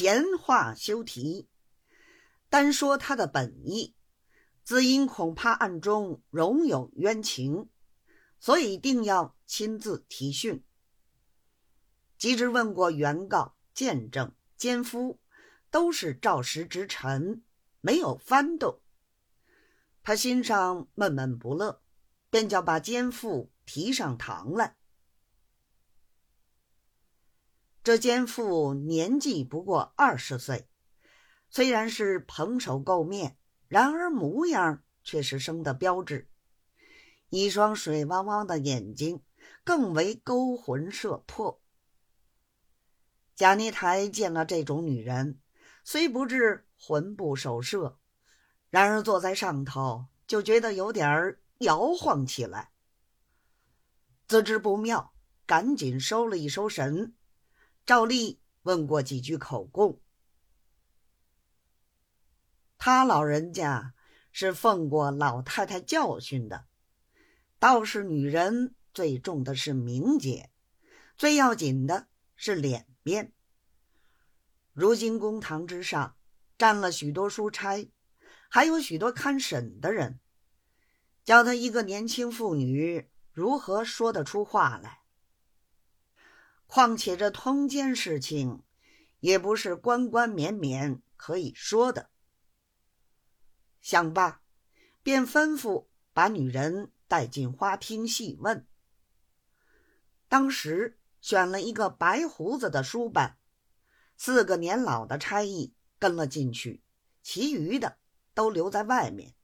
闲话休提，单说他的本意。子婴恐怕暗中容有冤情，所以定要亲自提讯。及之问过原告、见证、奸夫，都是赵氏之臣，没有翻动。他心上闷闷不乐，便叫把奸妇提上堂来。这奸妇年纪不过二十岁，虽然是蓬首垢面，然而模样却是生的标致，一双水汪汪的眼睛更为勾魂摄魄。贾尼台见了这种女人，虽不至魂不守舍，然而坐在上头就觉得有点儿摇晃起来，自知不妙，赶紧收了一收神。赵丽问过几句口供，他老人家是奉过老太太教训的，倒是女人最重的是名节，最要紧的是脸面。如今公堂之上站了许多书差，还有许多看审的人，叫他一个年轻妇女如何说得出话来？况且这通奸事情，也不是关关绵绵可以说的。想罢，便吩咐把女人带进花厅细问。当时选了一个白胡子的书办，四个年老的差役跟了进去，其余的都留在外面。